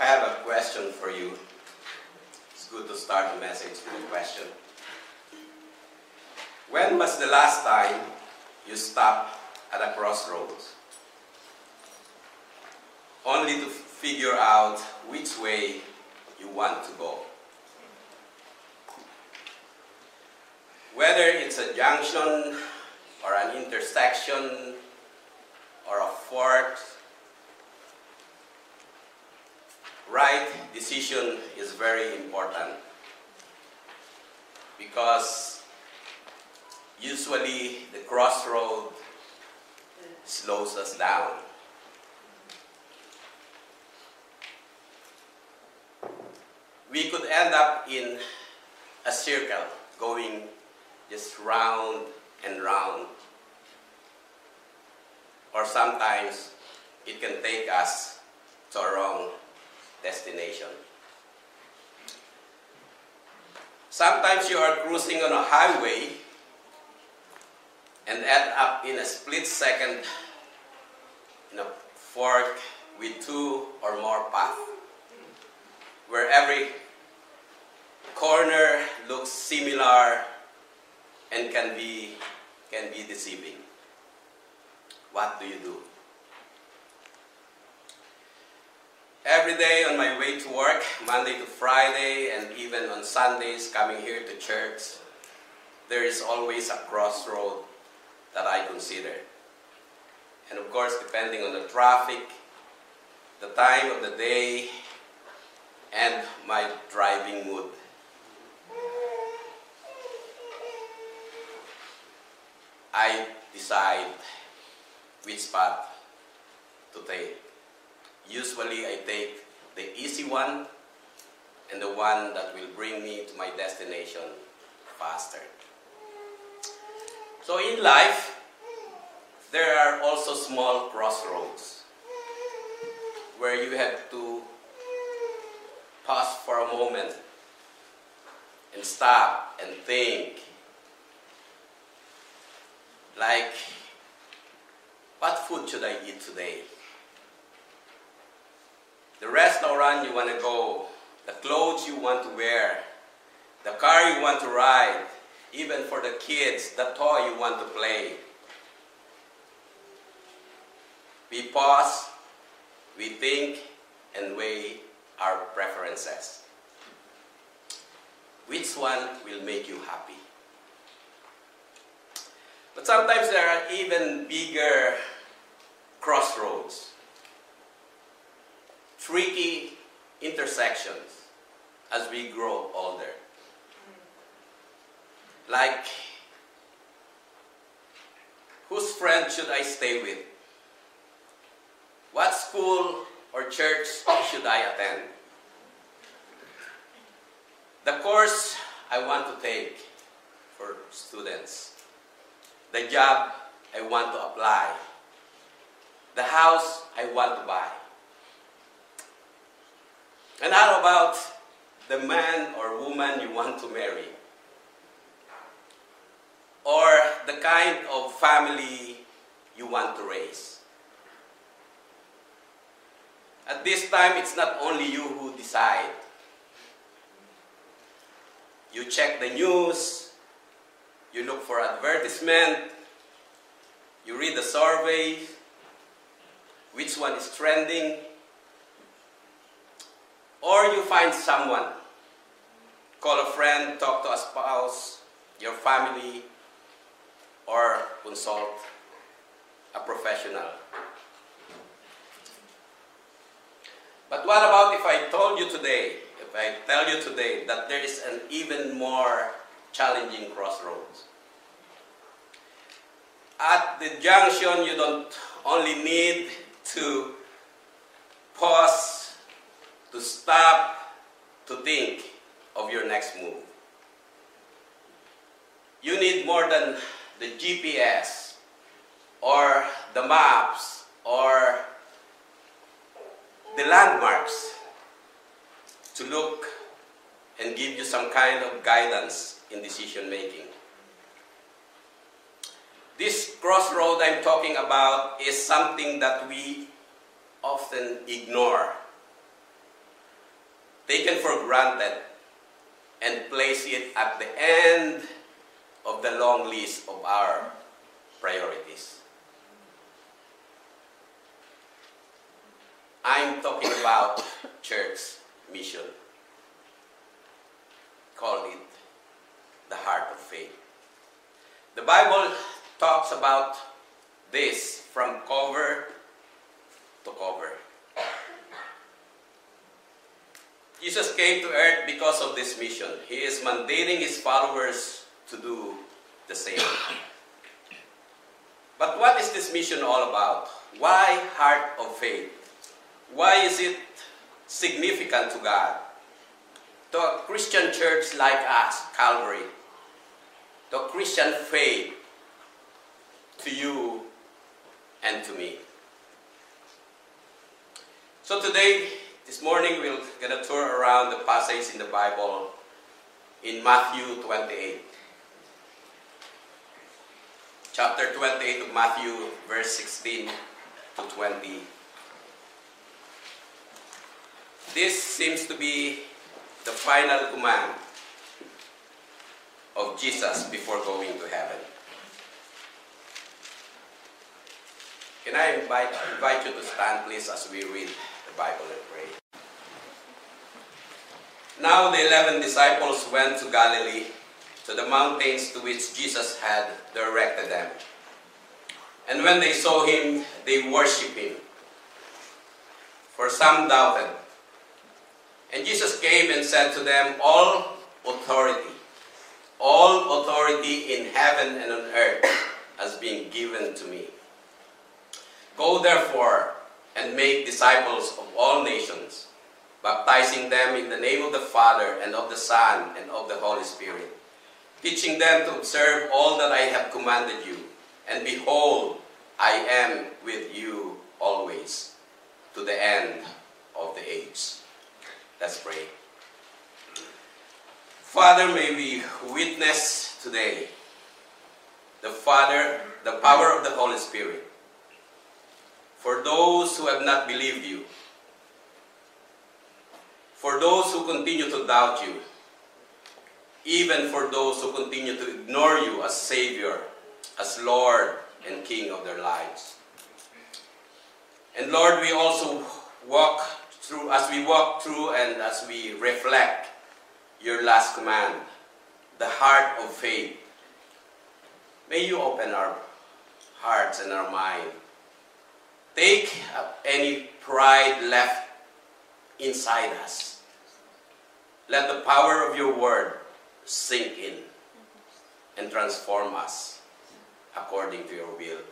I have a question for you. It's good to start the message with a question. When was the last time you stopped at a crossroads? Only to figure out which way you want to go. Whether it's a junction or an intersection or a fort right decision is very important because usually the crossroad slows us down. We could end up in a circle going just round and round. Or sometimes it can take us to a wrong destination. Sometimes you are cruising on a highway and end up in a split second in a fork with two or more paths, where every corner looks similar and can be, can be deceiving. What do you do? Every day on my way to work, Monday to Friday, and even on Sundays coming here to church, there is always a crossroad that I consider. And of course, depending on the traffic, the time of the day, and my driving mood. I decide which path to take. Usually I take the easy one and the one that will bring me to my destination faster. So in life, there are also small crossroads where you have to pause for a moment and stop and think like, what food should I eat today? The restaurant you want to go, the clothes you want to wear, the car you want to ride, even for the kids, the toy you want to play. We pause, we think, and weigh our preferences. Which one will make you happy? But sometimes there are even bigger crossroads, tricky intersections as we grow older. Like, whose friend should I stay with? What school or church should I attend? The course I want to take for students the job I want to apply, the house I want to buy. And how about the man or woman you want to marry? Or the kind of family you want to raise? At this time, it's not only you who decide. You check the news, you look for advertisement, you read the survey, which one is trending, or you find someone, call a friend, talk to a spouse, your family, or consult a professional. But what about if I told you today, if I tell you today that there is an even more challenging crossroads. At the junction, you don't only need to pause, to stop, to think of your next move. You need more than the GPS or the maps or the landmarks to look and give you some kind of guidance in decision making. This crossroad I'm talking about is something that we often ignore taken for granted and place it at the end of the long list of our priorities. I'm talking about church mission. Call it the heart of faith. The Bible talks about this from cover to cover. Jesus came to earth because of this mission. He is mandating his followers to do the same. But what is this mission all about? Why heart of faith? Why is it significant to God? A Christian church like us, Calvary, to Christian faith, to you and to me. So today, this morning, we'll get a tour around the passage in the Bible in Matthew 28. Chapter 28 of Matthew, verse 16 to 20. This seems to be the final command of Jesus before going to heaven. Can I invite, invite you to stand, please, as we read Bible and pray? Now the eleven disciples went to Galilee, to the mountains to which Jesus had directed them. And when they saw him, they worshipped him. For some doubted. And Jesus came and said to them, All authority, all authority in heaven and on earth has been given to me. Go therefore and make disciples of all nations, baptizing them in the name of the Father and of the Son and of the Holy Spirit, teaching them to observe all that I have commanded you. And behold, I am with you always to the end of the age. Let's pray. Father, may we witness today the Father, the power of the Holy Spirit. For those who have not believed you, for those who continue to doubt you, even for those who continue to ignore you as Savior, as Lord and King of their lives. And Lord, we also walk through, as we walk through and as we reflect your last command, the heart of faith. May you open our hearts and our mind. Take any pride left inside us. Let the power of your word sink in and transform us according to your will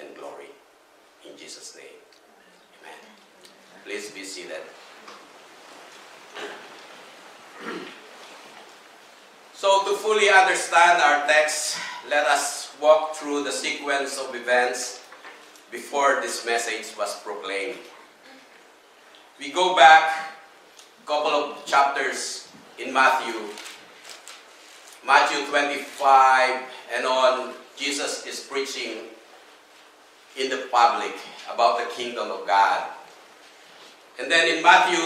and glory. In Jesus' name, amen. Please be seated. So, to fully understand our text, let us walk through the sequence of events before this message was proclaimed. We go back a couple of chapters in Matthew. Matthew 25 and on, Jesus is preaching in the public about the kingdom of God. And then in Matthew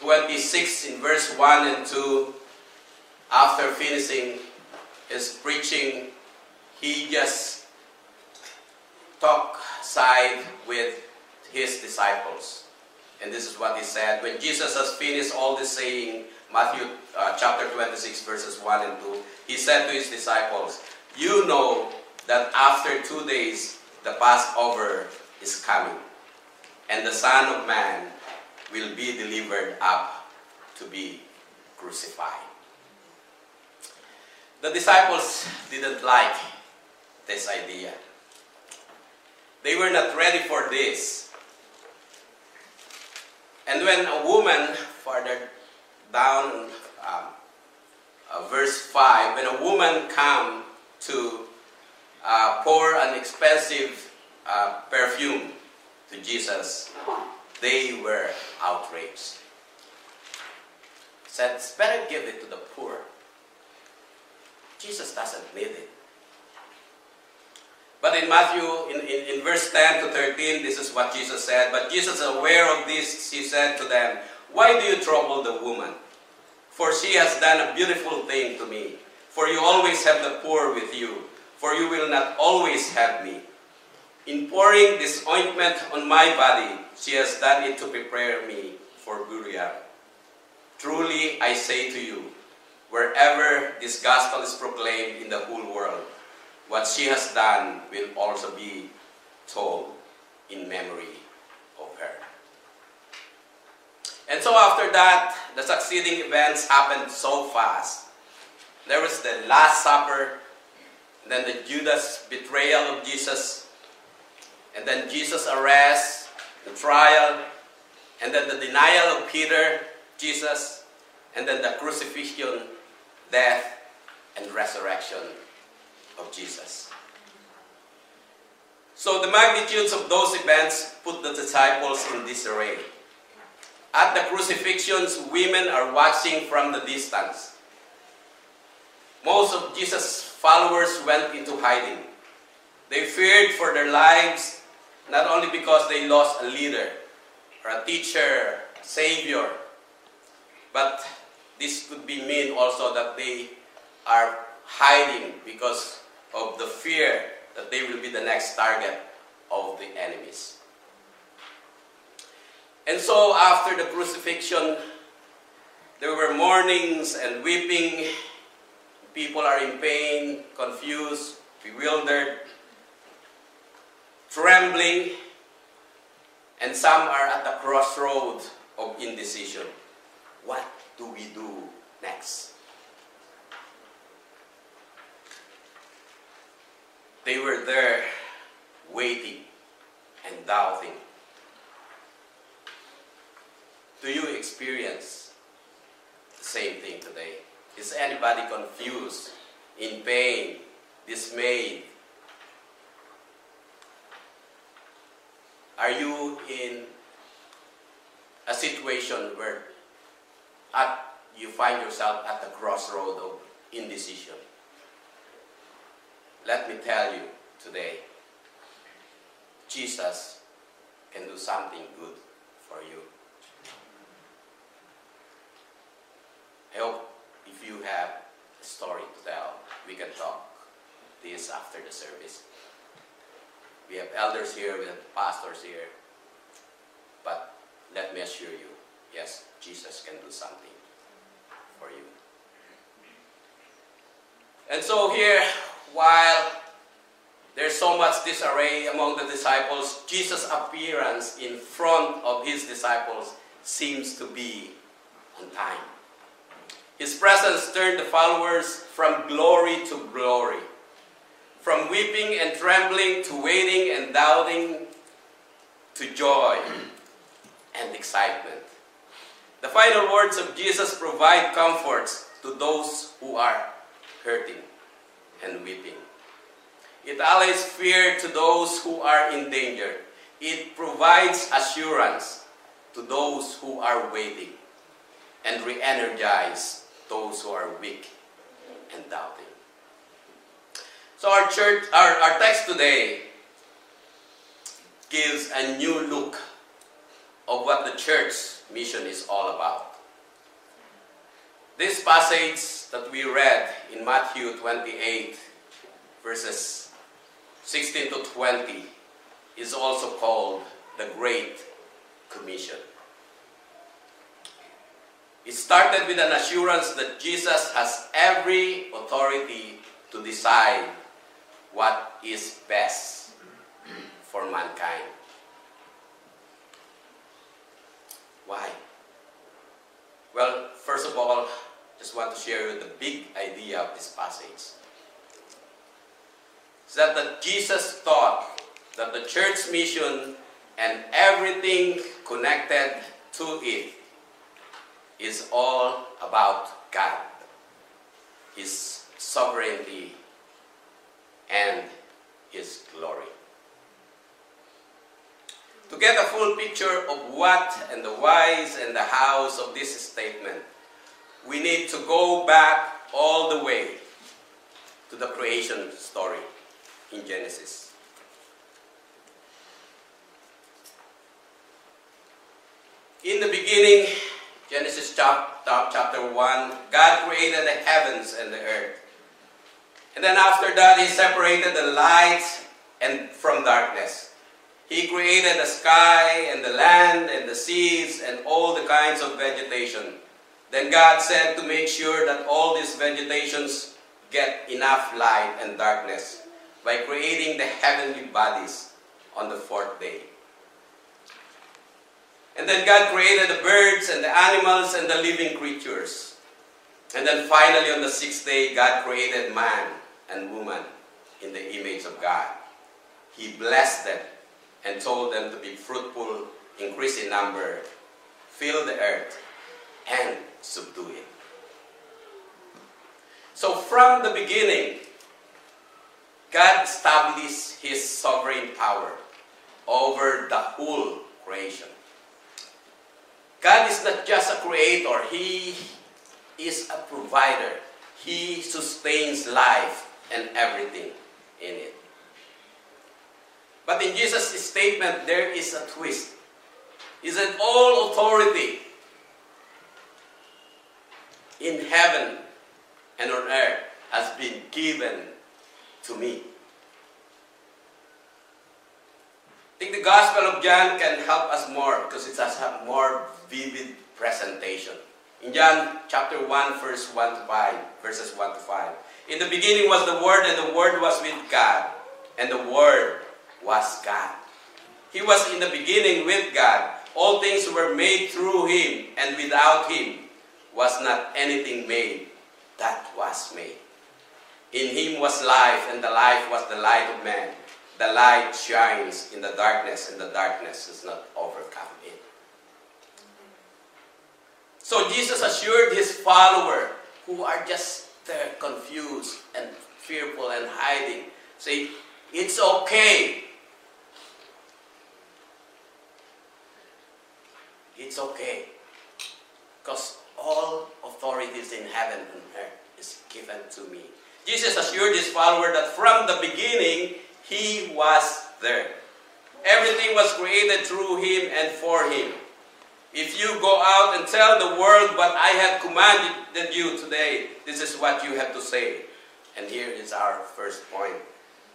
26, in verse 1 and 2, after finishing his preaching, he just talked side with his disciples. And this is what he said. When Jesus has finished all this saying, Matthew uh, chapter 26, verses 1 and 2, he said to his disciples, You know that after two days the Passover is coming, and the Son of Man will be delivered up to be crucified. The disciples didn't like this idea. They were not ready for this. And when a woman, further down, um, uh, verse 5, when a woman come to uh, pour an expensive uh, perfume to Jesus, they were outraged. Said, it's better give it to the poor. Jesus doesn't need it. But in Matthew, in, in, in verse 10 to 13, this is what Jesus said. But Jesus, aware of this, he said to them, Why do you trouble the woman? For she has done a beautiful thing to me. For you always have the poor with you, for you will not always have me. In pouring this ointment on my body, she has done it to prepare me for burial. Truly, I say to you, wherever this gospel is proclaimed in the whole world, what she has done will also be told in memory of her. And so after that, the succeeding events happened so fast. There was the Last Supper, then the Judas betrayal of Jesus, and then Jesus' arrest, the trial, and then the denial of Peter, Jesus, and then the crucifixion, death, and resurrection of Jesus. So the magnitudes of those events put the disciples in disarray. At the crucifixions, women are watching from the distance. Most of Jesus' followers went into hiding. They feared for their lives not only because they lost a leader or a teacher, a savior, but this could be mean also that they are hiding because of the fear that they will be the next target of the enemies. And so after the crucifixion, there were mournings and weeping. People are in pain, confused, bewildered, trembling, and some are at the crossroad of indecision. What do we do next? They were there waiting and doubting. Do you experience the same thing today? Is anybody confused, in pain, dismayed? Are you in a situation where at, you find yourself at the crossroad of indecision? Let me tell you today, Jesus can do something good for you. I hope if you have a story to tell, we can talk this after the service. We have elders here, we have pastors here. But let me assure you, yes, Jesus can do something for you. And so here, while there's so much disarray among the disciples, Jesus' appearance in front of his disciples seems to be on time. His presence turned the followers from glory to glory, from weeping and trembling to waiting and doubting to joy and excitement. The final words of Jesus provide comforts to those who are hurting and weeping. It allays fear to those who are in danger. It provides assurance to those who are waiting and re-energize those who are weak and doubting. So our church, our, our text today gives a new look of what the church mission is all about. This passage that we read in Matthew 28, verses 16 to 20, is also called the Great Commission. It started with an assurance that Jesus has every authority to decide what is best for mankind. Why? Well, first of all, just want to share with the big idea of this passage. It's that, that Jesus taught that the church mission and everything connected to it is all about God, His sovereignty, and His glory. To get a full picture of what and the whys and the hows of this statement, we need to go back all the way to the creation story in Genesis. In the beginning, Genesis chapter 1, God created the heavens and the earth. And then after that, He separated the light and from darkness. He created the sky and the land and the seas and all the kinds of vegetation. Then God said to make sure that all these vegetations get enough light and darkness by creating the heavenly bodies on the fourth day. And then God created the birds and the animals and the living creatures. And then finally on the sixth day, God created man and woman in the image of God. He blessed them and told them to be fruitful, increase in number, fill the earth, and subdue. So from the beginning, God established his sovereign power over the whole creation. God is not just a creator, He is a provider. He sustains life and everything in it. But in Jesus' statement, there is a twist. He said, All authority in heaven and on earth has been given to me. I think the Gospel of John can help us more because it has a more vivid presentation. In John chapter 1, verse 1 to 5, verses 1 to 5. In the beginning was the Word, and the Word was with God, and the Word was God. He was in the beginning with God. All things were made through Him, and without Him was not anything made that was made. In Him was life, and the life was the light of man. The light shines in the darkness, and the darkness is not overcome it. So Jesus assured his follower who are just there confused and fearful and hiding, say, it's okay. It's okay. Because all in heaven and earth is given to me. Jesus assured his follower that from the beginning, he was there. Everything was created through Him and for Him. If you go out and tell the world what I have commanded you today, this is what you have to say. And here is our first point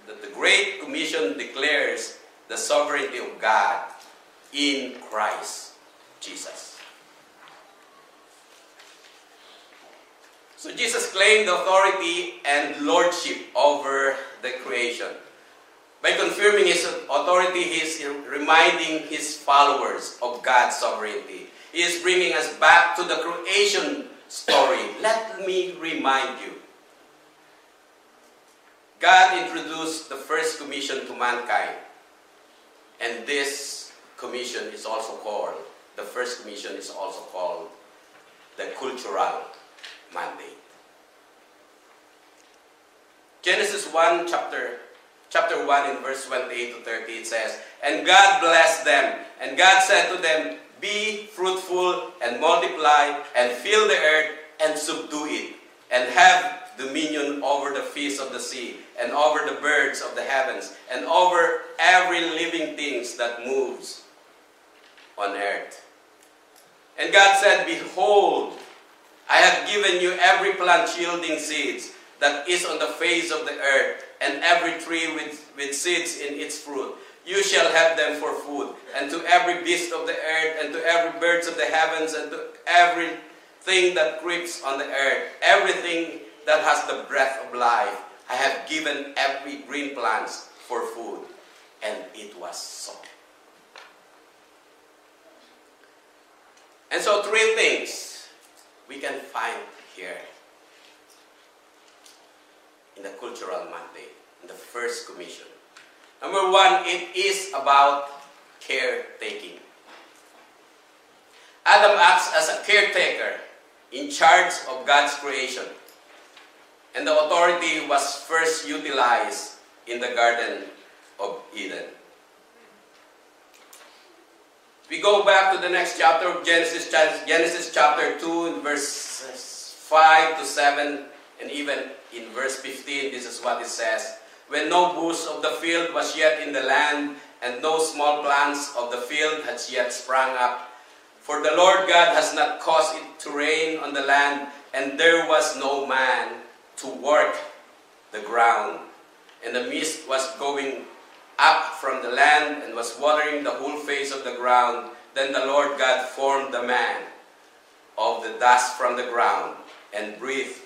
that the Great Commission declares the sovereignty of God in Christ Jesus. So Jesus claimed authority and lordship over the creation. By confirming his authority, he is reminding his followers of God's sovereignty. He is bringing us back to the creation story. Let me remind you. God introduced the first commission to mankind. And this commission is also called, the first commission is also called the cultural mandate. Genesis 1, chapter chapter 1 in verse 28 to 30, it says, And God blessed them, and God said to them, Be fruitful and multiply and fill the earth and subdue it, and have dominion over the fish of the sea, and over the birds of the heavens, and over every living things that moves on earth. And God said, Behold, I have given you every plant yielding seeds that is on the face of the earth, and every tree with, with seeds in its fruit. You shall have them for food, and to every beast of the earth, and to every birds of the heavens, and to everything that creeps on the earth, everything that has the breath of life. I have given every green plant for food. And it was so. And so three things we can find here in the cultural mandate, in the first commission. Number one, it is about caretaking. Adam acts as a caretaker in charge of God's creation. And the authority was first utilized in the Garden of Eden. We go back to the next chapter of Genesis, Genesis chapter 2, in verses 5 to 7, and even in verse 15, this is what it says. When no bush of the field was yet in the land, and no small plants of the field had yet sprung up, For the Lord God has not caused it to rain on the land, and there was no man to work the ground. And the mist was going up from the land and was watering the whole face of the ground. Then the Lord God formed the man of the dust from the ground and breathed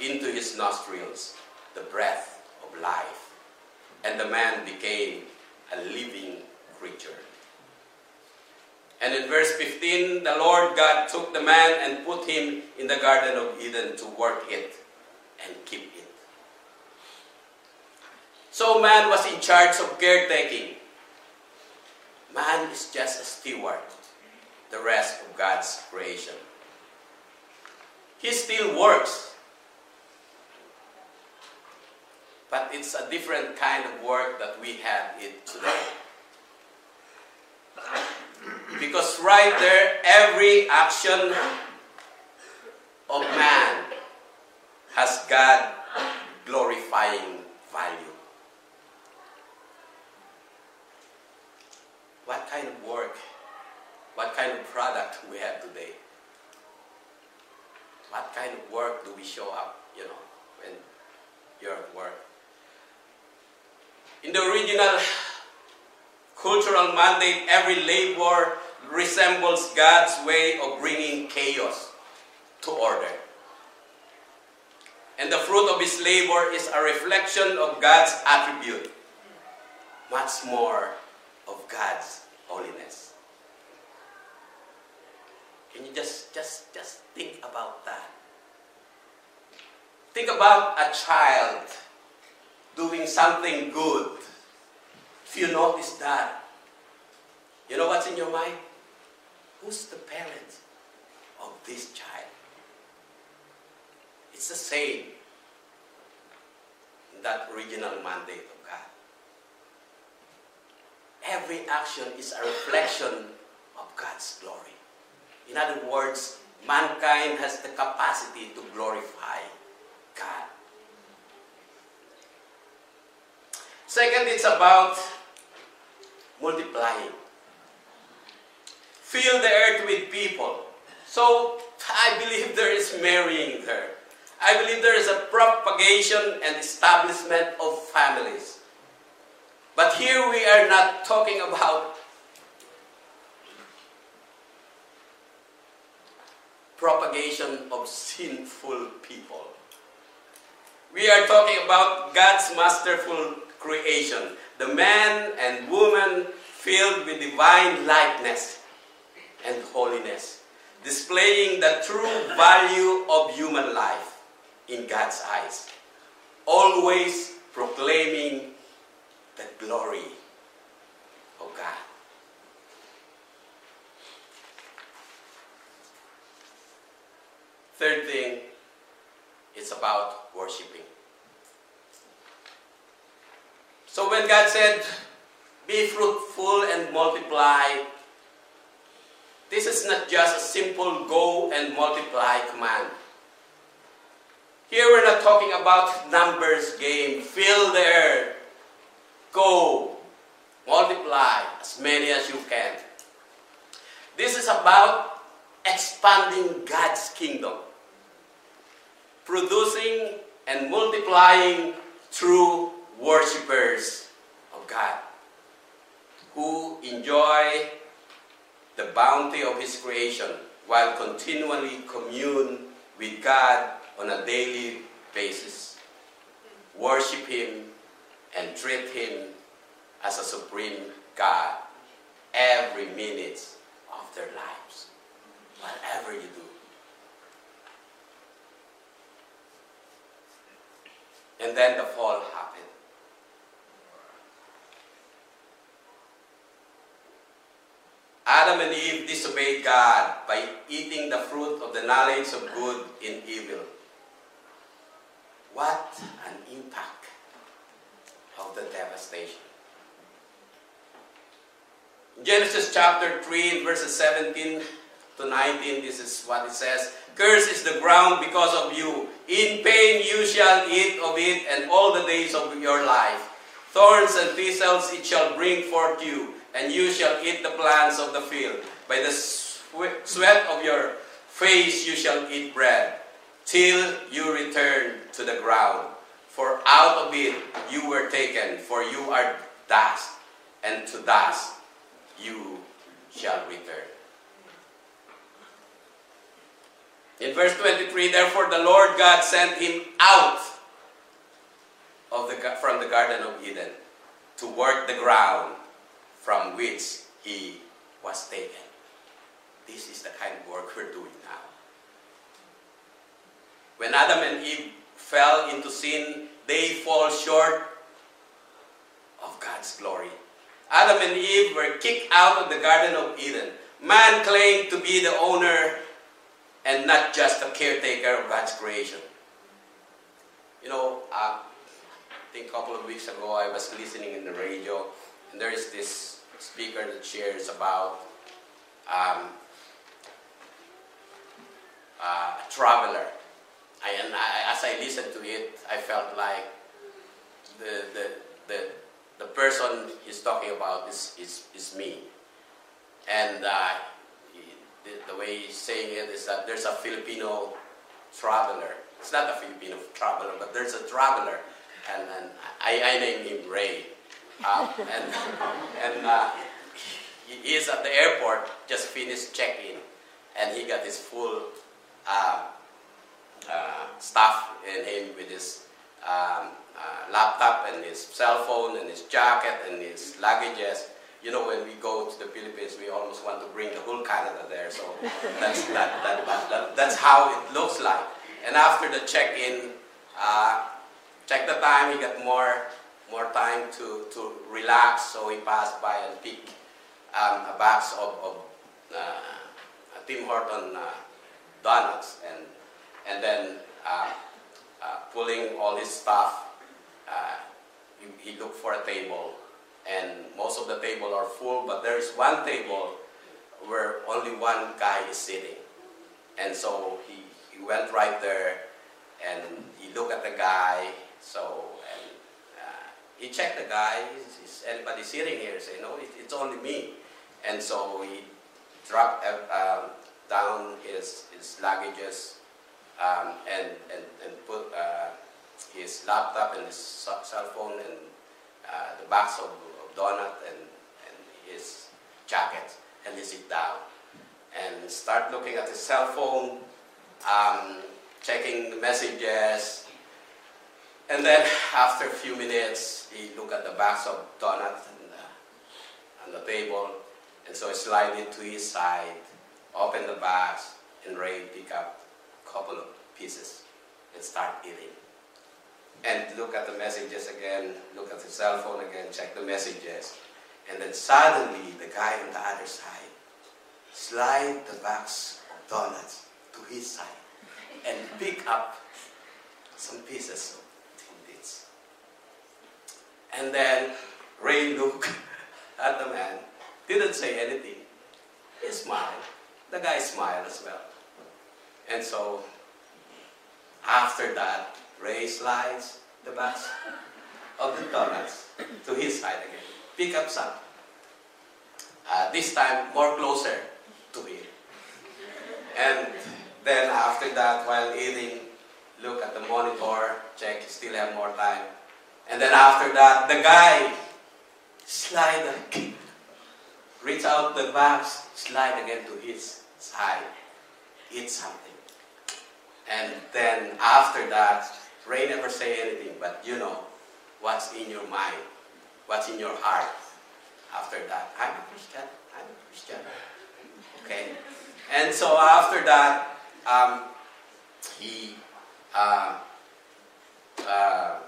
into his nostrils the breath of life. And the man became a living creature. And in verse 15, the Lord God took the man and put him in the Garden of Eden to work it and keep it. So man was in charge of caretaking. Man is just a steward, the rest of God's creation. He still works. But it's a different kind of work that we have it today. Because right there, every action of man has God glorifying value. What kind of work, what kind of product we have today? What kind of work do we show up, you know, when you're at work? In the original cultural mandate, every labor resembles God's way of bringing chaos to order. And the fruit of his labor is a reflection of God's attribute, much more of God's holiness. Can you just, just, just think about that? Think about a child doing something good. If you notice that, you know what's in your mind? Who's the parent of this child? It's the same in that original mandate. Every action is a reflection of God's glory. In other words, mankind has the capacity to glorify God. Second, it's about multiplying. Fill the earth with people. So I believe there is marrying there. I believe there is a propagation and establishment of families. But here we are not talking about propagation of sinful people. We are talking about God's masterful creation. The man and woman filled with divine likeness and holiness, displaying the true value of human life in God's eyes, always proclaiming the glory of God. Third thing, it's about worshiping. So when God said, be fruitful and multiply, this is not just a simple go and multiply command. Here we're not talking about numbers game. Fill the earth. Go. Multiply as many as you can. This is about expanding God's kingdom. Producing and multiplying true worshippers of God who enjoy the bounty of His creation while continually commune with God on a daily basis. Worship Him and treat Him as a supreme God every minute of their lives, whatever you do. And then the fall happened. Adam and Eve disobeyed God by eating the fruit of the knowledge of good and evil. What an impact of the devastation. Genesis chapter 3, verses 17 to 19, this is what it says. Cursed is the ground because of you. In pain you shall eat of it and all the days of your life. Thorns and thistles it shall bring forth you and you shall eat the plants of the field. By the sweat of your face you shall eat bread, till you return to the ground. For out of it you were taken, for you are dust, and to dust you shall return. In verse 23, therefore the Lord God sent him out of the, from the Garden of Eden to work the ground from which he was taken. This is the kind of work we're doing now. When Adam and Eve fell into sin, they fall short of God's glory. Adam and Eve were kicked out of the Garden of Eden. Man claimed to be the owner and not just the caretaker of God's creation. You know, uh, I think a couple of weeks ago I was listening in the radio, and there is this speaker that shares about um, uh, a traveler. I, and I, as I listened to it, I felt like the, the, the, the person he's talking about is, is, is me. And uh, the, the way he's saying it is that there's a Filipino traveler. It's not a Filipino traveler, but there's a traveler. And, and I, I name him Ray. Um, and and uh, he is at the airport, just finished check-in, and he got his full uh, uh, stuff in him with his um, uh, laptop and his cell phone and his jacket and his luggages. You know, when we go to the Philippines, we almost want to bring the whole Canada there. So that's, that, that, that, that- that's how it looks like. And after the check-in, uh, check the time, he got more, more time to, to relax. So he passed by and picked um, a box of, of uh, Tim Horton uh, donuts and and then uh, uh, pulling all his stuff, uh, he, he looked for a table, and most of the table are full, but there is one table where only one guy is sitting, and so he, he went right there, and he looked at the guy, so and uh, he checked the guy, is, is anybody sitting here? Say no, it, it's only me, and so he dropped uh, um, down his his luggages um, and, and, and put uh, his laptop and his cell phone and uh, the box of, of donut and, and his jacket and he sit down and start looking at his cell phone, um, checking the messages, and then after a few minutes he look at the box of donut and, uh, on the table, and so he slide it to his side, open the box, and Ray pick up couple of pieces and start eating. And look at the messages again, look at the cell phone again, check the messages. And then suddenly the guy on the other side slide the box of donuts to his side and pick up some pieces of tidbits. And then Ray looked at the man, didn't say anything. He smiled. The guy smiled as well. And so, after that, Ray slides the box of the donuts to his side again. Pick up some. Uh, this time, more closer to him. And then after that, while eating, look at the monitor, check, still have more time. And then after that, the guy slide. Reach out the box, slide again to his side. Eat something. And then after that, Ray never say anything, but you know what's in your mind, what's in your heart. After that, I'm a Christian. I'm a Christian. Okay. And so after that, um, he uh, uh,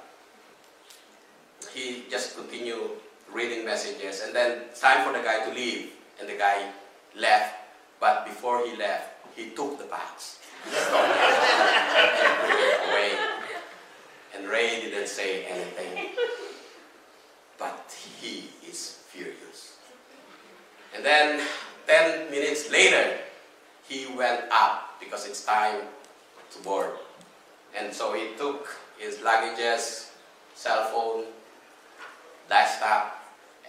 he just continued reading messages, and then it's time for the guy to leave, and the guy left. But before he left, he took the box away. And Ray didn't say anything, but he is furious. And then, 10 minutes later, he went up because it's time to board. And so he took his luggages, cell phone, desktop,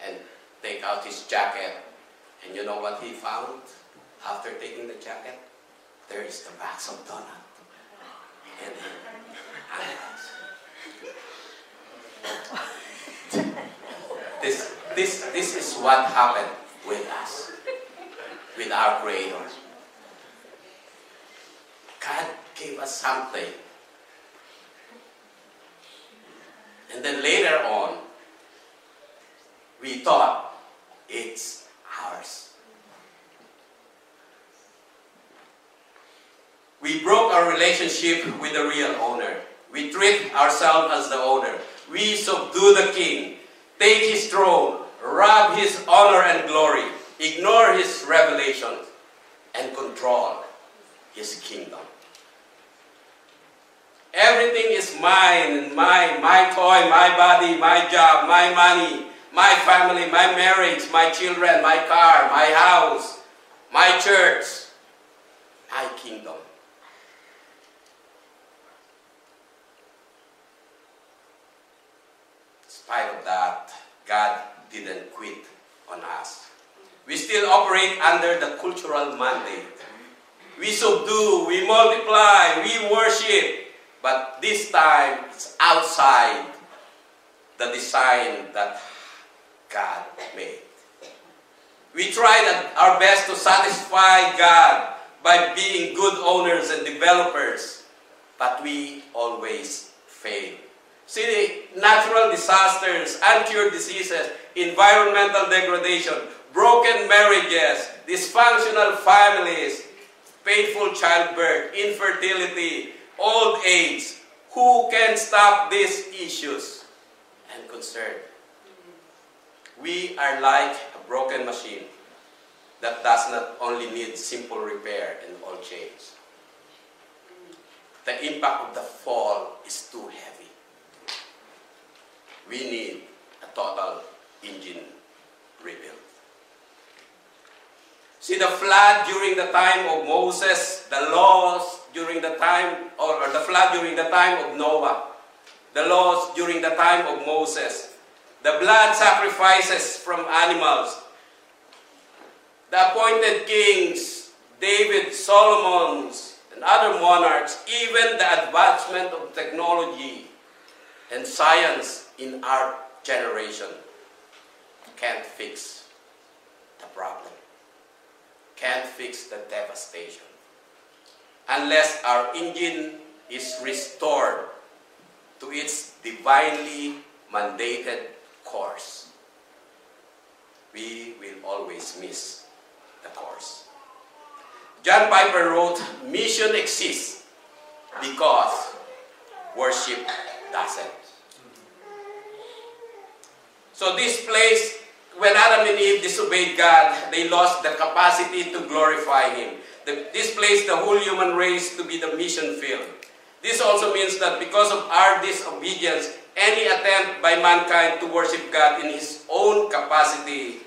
and take out his jacket. And you know what he found After taking the jacket, there is the of donut. And this, this, this is what happened with us, with our Creator. God gave us something. And then later on, we thought it's ours. We broke our relationship with the real owner. We treat ourselves as the owner. We subdue the king, take his throne, rob his honor and glory, ignore his revelations, and control his kingdom. Everything is mine, mine, my toy, my body, my job, my money, my family, my marriage, my children, my car, my house, my church, my kingdom. Spite of that, God didn't quit on us. We still operate under the cultural mandate. We subdue, we multiply, we worship, but this time it's outside the design that God made. We try our best to satisfy God by being good owners and developers, but we always fail. See, the natural disasters, uncured diseases, environmental degradation, broken marriages, dysfunctional families, painful childbirth, infertility, old age. Who can stop these issues and concern? We are like a broken machine that does not only need simple repair and all change. The impact of the fall is too heavy. We need a total engine rebuild. See the flood during the time of Moses, the laws during the time, or, or the flood during the time of Noah, the laws during the time of Moses, the blood sacrifices from animals, the appointed kings, David, Solomon's, and other monarchs, even the advancement of technology and science in our generation can't fix the problem, can't fix the devastation, unless our engine is restored to its divinely mandated course. We will always miss the course. John Piper wrote, Mission exists because worship doesn't. So this place, when Adam and Eve disobeyed God, they lost the capacity to glorify Him. The, this place, the whole human race to be the mission field. This also means that because of our disobedience, any attempt by mankind to worship God in his own capacity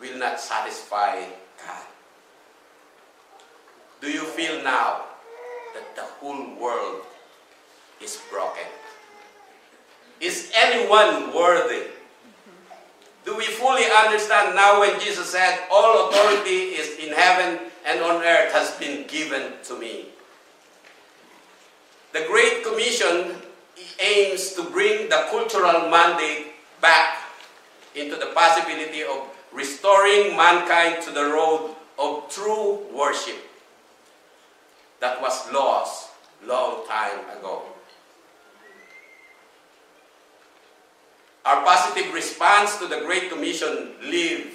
will not satisfy God. Do you feel now that the whole world is broken? Is anyone worthy? Do we fully understand now when Jesus said, All authority is in heaven and on earth has been given to me? The Great Commission aims to bring the cultural mandate back into the possibility of restoring mankind to the road of true worship that was lost long time ago. Our positive response to the Great Commission lead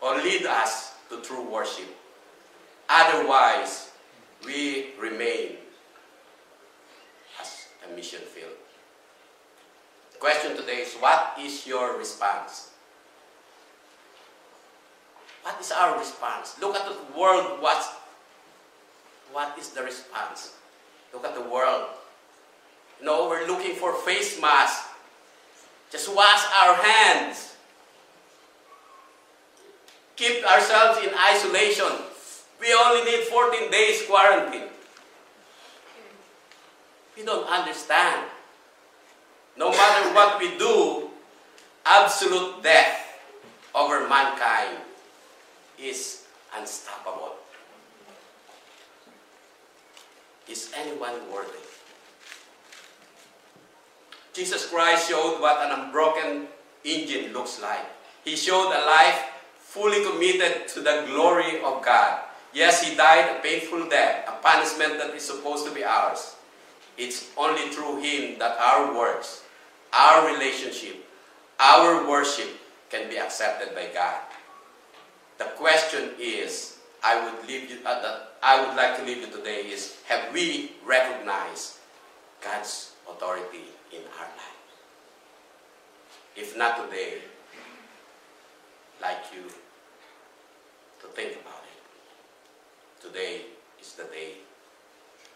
or lead us to true worship. Otherwise, we remain as a mission field. The question today is what is your response? What is our response? Look at the world. What, what is the response? Look at the world. You know, we're looking for face masks. Just wash our hands. Keep ourselves in isolation. We only need 14 days quarantine. We don't understand. No matter what we do, absolute death over mankind is unstoppable. Is anyone worthy? Jesus Christ showed what an unbroken engine looks like. He showed a life fully committed to the glory of God. Yes, he died a painful death, a punishment that is supposed to be ours. It's only through him that our works, our relationship, our worship can be accepted by God. The question is, I would leave you uh, that I would like to leave you today is have we recognized God's authority in our life? If not today, like you to think about it. Today is the day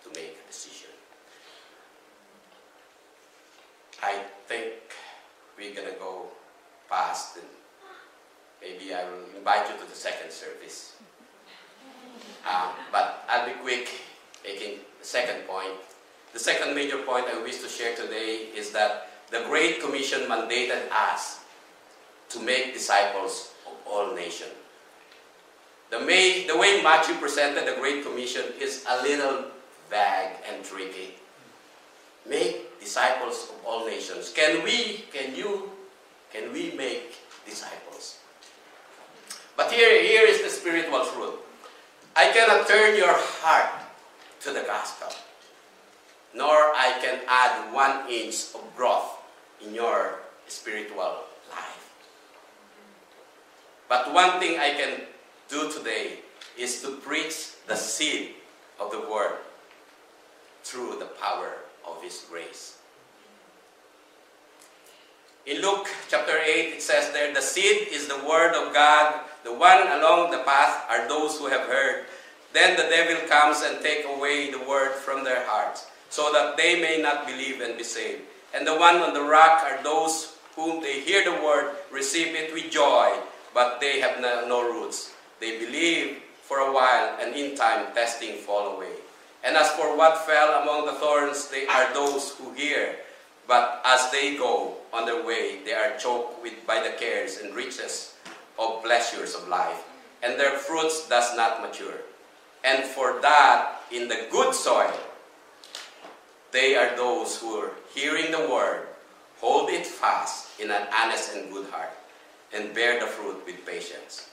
to make a decision. I think we're gonna go past and maybe I will invite you to the second service. Um, but I'll be quick, making the second point. The second major point I wish to share today is that the Great Commission mandated us to make disciples of all nations. The, may, the way Matthew presented the Great Commission is a little vague and tricky. Make disciples of all nations. Can we, can you, can we make disciples? But here, here is the spiritual truth. I cannot turn your heart to the gospel, nor I can add one inch of growth in your spiritual life. But one thing I can do today is to preach the seed of the word through the power of his grace. In Luke chapter 8, it says there, the seed is the word of God. The one along the path are those who have heard. Then the devil comes and take away the word from their hearts, so that they may not believe and be saved. And the one on the rock are those whom they hear the word, receive it with joy, but they have no, roots. They believe for a while, and in time testing fall away. And as for what fell among the thorns, they are those who hear. But as they go on their way, they are choked with, by the cares and riches of pleasures of life, and their fruits does not mature. And for that, in the good soil, they are those who are hearing the word, hold it fast in an honest and good heart, and bear the fruit with patience.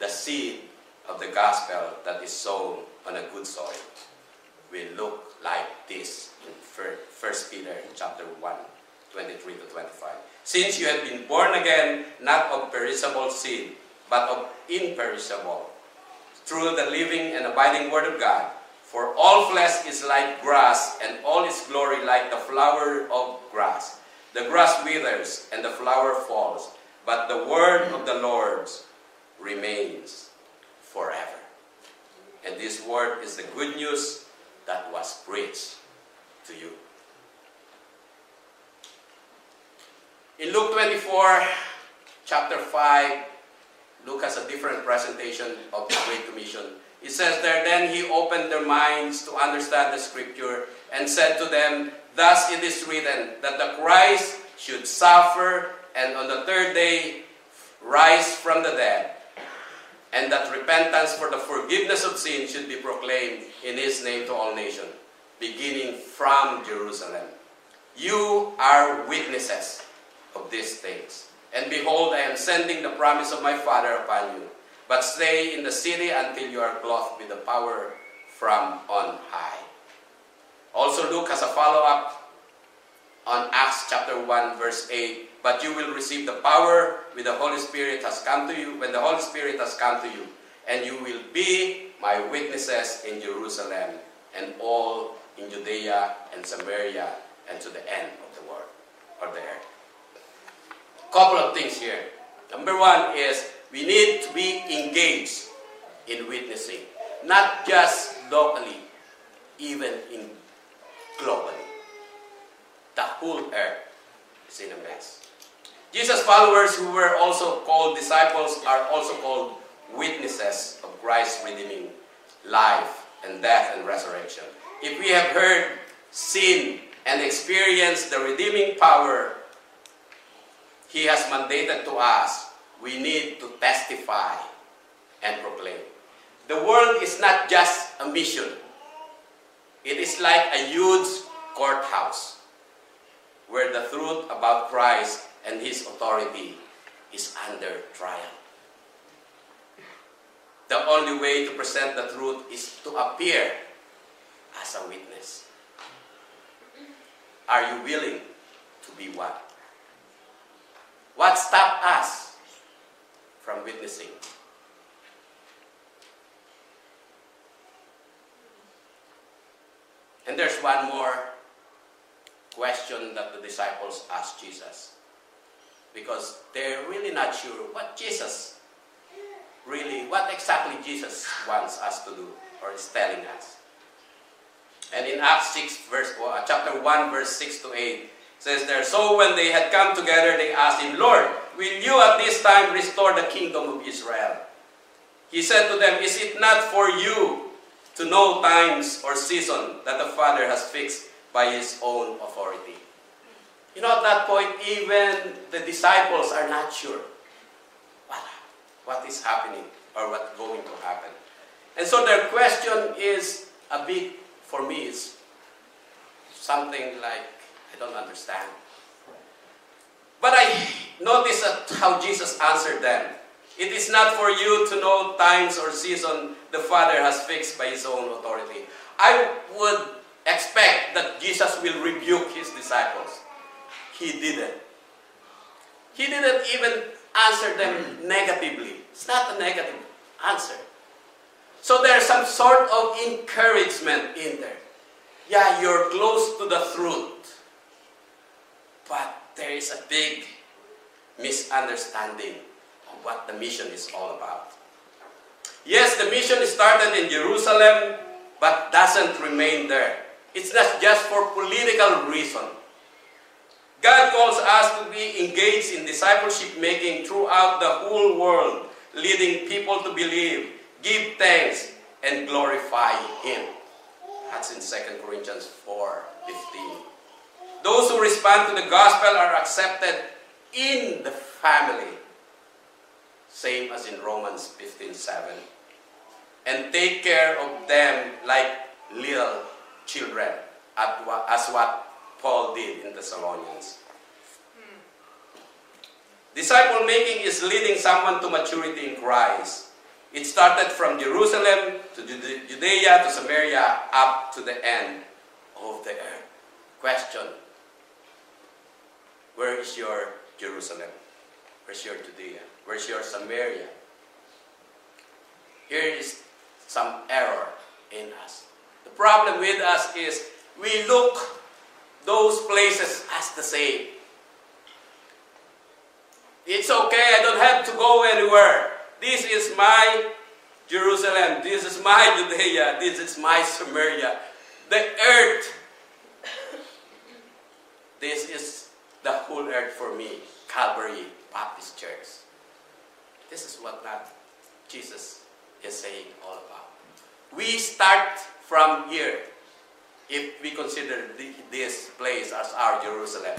The seed of the gospel that is sown on a good soil will look like this in 1 Peter chapter 1, 23 to 25. Since you have been born again, not of perishable seed, but of imperishable, through the living and abiding word of God. For all flesh is like grass, and all its glory like the flower of grass. The grass withers, and the flower falls, but the word of the Lord remains forever. And this word is the good news that was preached to you. In Luke 24, chapter 5, Luke has a different presentation of the Great Commission. It says there, Then he opened their minds to understand the scripture and said to them, Thus it is written, that the Christ should suffer and on the third day rise from the dead, and that repentance for the forgiveness of sin should be proclaimed in his name to all nations, beginning from Jerusalem. You are witnesses of these things. And behold, I am sending the promise of my Father upon you. But stay in the city until you are clothed with the power from on high. Also, Luke has a follow up on Acts chapter 1, verse 8. But you will receive the power when the Holy Spirit has come to you, when the Holy Spirit has come to you, and you will be my witnesses in Jerusalem and all in Judea and Samaria and to the end of the world or the earth. Couple of things here. Number one is we need to be engaged in witnessing, not just locally, even in globally. The whole earth is in a mess. Jesus' followers, who were also called disciples, are also called witnesses of Christ's redeeming life and death and resurrection. If we have heard, seen, and experienced the redeeming power He has mandated to us, we need to testify and proclaim. the world is not just a mission. It is like a huge courthouse where the truth about Christ and his authority is under trial. The only way to present the truth is to appear as a witness. Are you willing to be one? What stopped us from witnessing? And there's one more question that the disciples asked Jesus. Because they're really not sure what Jesus really, what exactly Jesus wants us to do or is telling us. And in Acts 6, verse, uh, chapter 1, verse 6 to 8, says there, So when they had come together, they asked him, Lord, will you at this time restore the kingdom of Israel? He said to them, Is it not for you to know times or season that the Father has fixed by his own authority? You know, at that point, even the disciples are not sure what, is happening or what's going to happen. And so their question is a bit for me is something like, I don't understand. But I notice how Jesus answered them. It is not for you to know times or season the Father has fixed by His own authority. I would expect that Jesus will rebuke His disciples. He didn't. He didn't even answer them negatively. It's not a negative answer. So there's some sort of encouragement in there. Yeah, you're close to the truth. But there is a big misunderstanding of what the mission is all about. Yes, the mission started in Jerusalem, but doesn't remain there. It's not just for political reason. God calls us to be engaged in discipleship making throughout the whole world, leading people to believe give thanks, and glorify Him. That's in 2 Corinthians 4 15. Those who respond to the gospel are accepted in the family, same as in Romans 15 7. And take care of them like little children, as what Paul did in Thessalonians. Disciple making is leading someone to maturity in Christ it started from Jerusalem to Judea to Samaria up to the end of the earth. Question Where is your Jerusalem? Where's your Judea? Where's your Samaria? Here is some error in us. The problem with us is we look those places as the same. It's okay, I don't have to go anywhere. This is my Jerusalem. This is my Judea. This is my Samaria. The earth. This is the whole earth for me. Calvary Baptist Church. This is what that Jesus is saying all about. We start from here if we consider this place as our Jerusalem.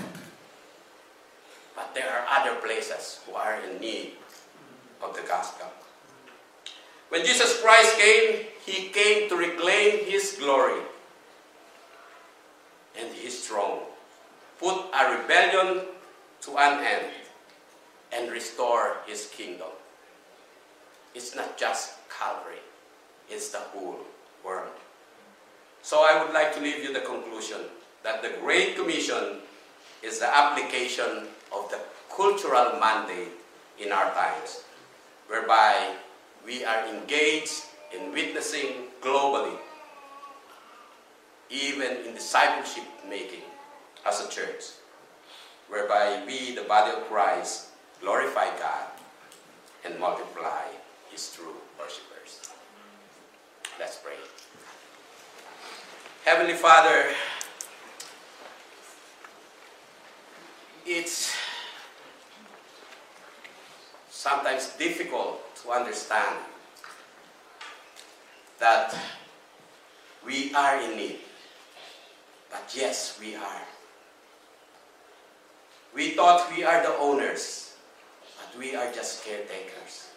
But there are other places who are in need of the gospel. When Jesus Christ came, he came to reclaim his glory and his throne, put a rebellion to an end, and restore his kingdom. It's not just Calvary, it's the whole world. So I would like to leave you the conclusion that the Great Commission is the application of the cultural mandate in our times whereby we are engaged in witnessing globally, even in discipleship making as a church, whereby we, the body of Christ, glorify God and multiply His true worshippers. Let's pray. Heavenly Father, it's sometimes difficult to understand that we are in need. But yes, we are. We thought we are the owners, but we are just caretakers.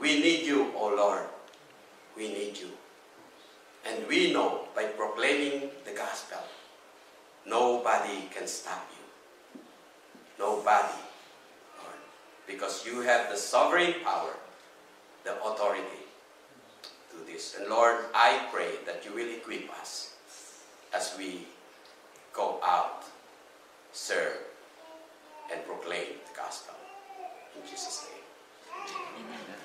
We need you, O Lord. We need you. And we know by proclaiming the gospel, nobody can stop you. Nobody, Lord. Because you have the sovereign power, the authority to this. And Lord, I pray that you will equip us as we go out Serve and proclaim the gospel. In Jesus' name. Amen.